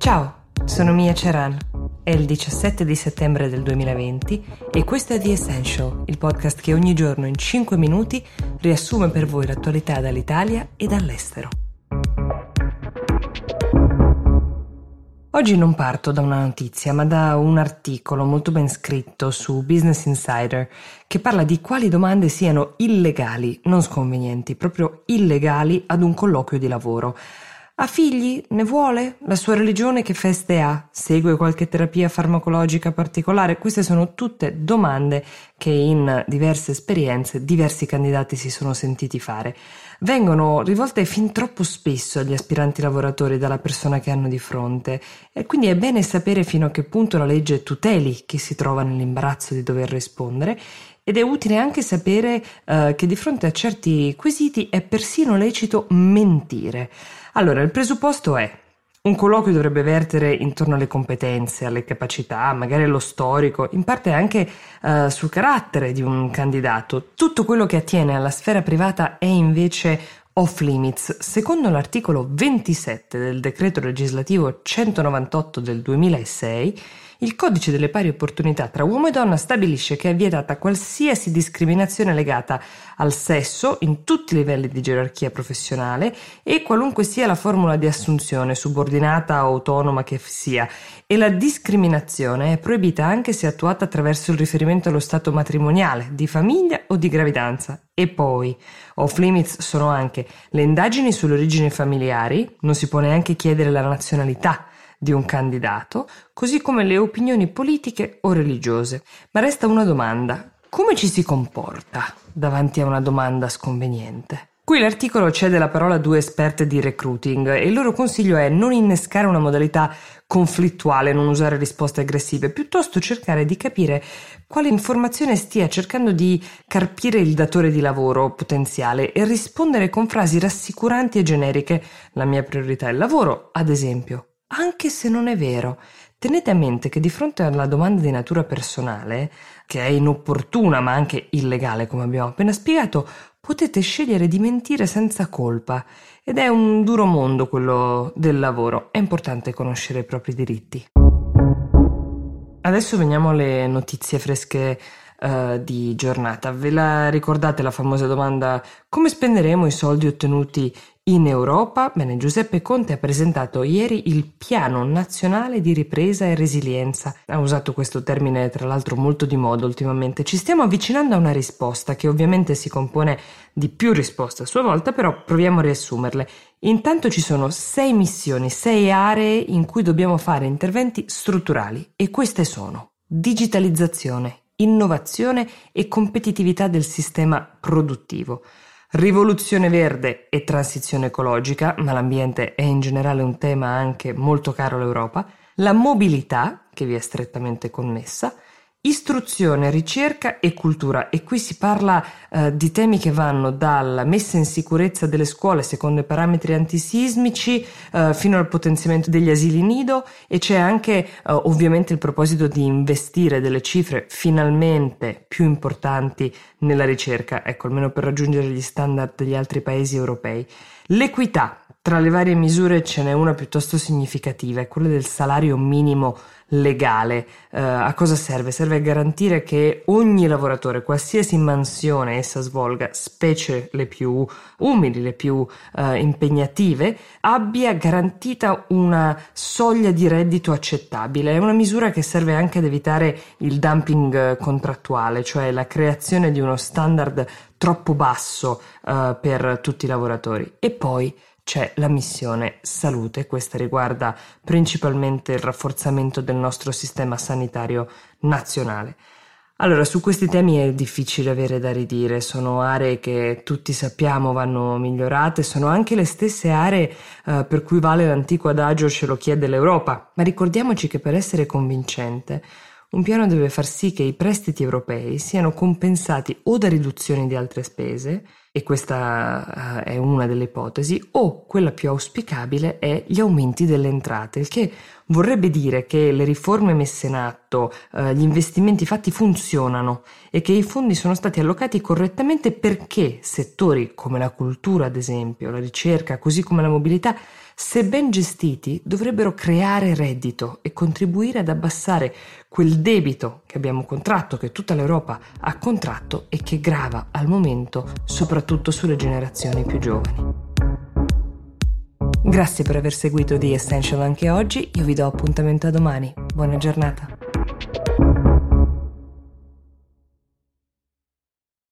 Ciao, sono Mia Ceran. È il 17 di settembre del 2020 e questo è The Essential, il podcast che ogni giorno in 5 minuti riassume per voi l'attualità dall'Italia e dall'estero. Oggi non parto da una notizia, ma da un articolo molto ben scritto su Business Insider che parla di quali domande siano illegali, non sconvenienti, proprio illegali ad un colloquio di lavoro. Ha figli? Ne vuole? La sua religione che feste ha? Segue qualche terapia farmacologica particolare? Queste sono tutte domande che in diverse esperienze diversi candidati si sono sentiti fare. Vengono rivolte fin troppo spesso agli aspiranti lavoratori dalla persona che hanno di fronte e quindi è bene sapere fino a che punto la legge tuteli chi si trova nell'imbarazzo di dover rispondere ed è utile anche sapere uh, che di fronte a certi quesiti è persino lecito mentire. Allora, il presupposto è un colloquio dovrebbe vertere intorno alle competenze, alle capacità, magari allo storico, in parte anche uh, sul carattere di un candidato. Tutto quello che attiene alla sfera privata è invece off limits. Secondo l'articolo 27 del decreto legislativo 198 del 2006, il codice delle pari opportunità tra uomo e donna stabilisce che è vietata qualsiasi discriminazione legata al sesso in tutti i livelli di gerarchia professionale e qualunque sia la formula di assunzione, subordinata o autonoma che sia. E la discriminazione è proibita anche se attuata attraverso il riferimento allo stato matrimoniale, di famiglia o di gravidanza. E poi, off limits sono anche le indagini sulle origini familiari, non si può neanche chiedere la nazionalità di un candidato, così come le opinioni politiche o religiose. Ma resta una domanda. Come ci si comporta davanti a una domanda sconveniente? Qui l'articolo cede la parola a due esperte di recruiting e il loro consiglio è non innescare una modalità conflittuale, non usare risposte aggressive, piuttosto cercare di capire quale informazione stia cercando di carpire il datore di lavoro potenziale e rispondere con frasi rassicuranti e generiche. La mia priorità è il lavoro, ad esempio anche se non è vero. Tenete a mente che di fronte alla domanda di natura personale, che è inopportuna ma anche illegale, come abbiamo appena spiegato, potete scegliere di mentire senza colpa. Ed è un duro mondo quello del lavoro. È importante conoscere i propri diritti. Adesso veniamo alle notizie fresche uh, di giornata. Ve la ricordate la famosa domanda come spenderemo i soldi ottenuti in Europa, bene, Giuseppe Conte ha presentato ieri il Piano Nazionale di Ripresa e Resilienza. Ha usato questo termine tra l'altro molto di moda ultimamente. Ci stiamo avvicinando a una risposta che ovviamente si compone di più risposte a sua volta, però proviamo a riassumerle. Intanto ci sono sei missioni, sei aree in cui dobbiamo fare interventi strutturali e queste sono digitalizzazione, innovazione e competitività del sistema produttivo. Rivoluzione verde e transizione ecologica, ma l'ambiente è in generale un tema anche molto caro all'Europa, la mobilità, che vi è strettamente connessa, Istruzione, ricerca e cultura e qui si parla eh, di temi che vanno dalla messa in sicurezza delle scuole secondo i parametri antisismici eh, fino al potenziamento degli asili nido e c'è anche eh, ovviamente il proposito di investire delle cifre finalmente più importanti nella ricerca, ecco almeno per raggiungere gli standard degli altri paesi europei. L'equità, tra le varie misure ce n'è una piuttosto significativa, è quella del salario minimo legale. Uh, a cosa serve? Serve a garantire che ogni lavoratore, qualsiasi mansione essa svolga, specie le più umili, le più uh, impegnative, abbia garantita una soglia di reddito accettabile. È una misura che serve anche ad evitare il dumping contrattuale, cioè la creazione di uno standard troppo basso uh, per tutti i lavoratori. E poi c'è la missione salute, questa riguarda principalmente il rafforzamento del nostro sistema sanitario nazionale. Allora, su questi temi è difficile avere da ridire, sono aree che tutti sappiamo vanno migliorate, sono anche le stesse aree eh, per cui vale l'antico adagio ce lo chiede l'Europa, ma ricordiamoci che per essere convincente un piano deve far sì che i prestiti europei siano compensati o da riduzioni di altre spese, e questa uh, è una delle ipotesi, o quella più auspicabile è gli aumenti delle entrate, il che vorrebbe dire che le riforme messe in atto, uh, gli investimenti fatti funzionano e che i fondi sono stati allocati correttamente perché settori come la cultura, ad esempio, la ricerca, così come la mobilità, se ben gestiti, dovrebbero creare reddito e contribuire ad abbassare quel debito che abbiamo contratto, che tutta l'Europa ha contratto e che grava al momento soprattutto sulle generazioni più giovani. Grazie per aver seguito The Essential anche oggi, io vi do appuntamento a domani. Buona giornata.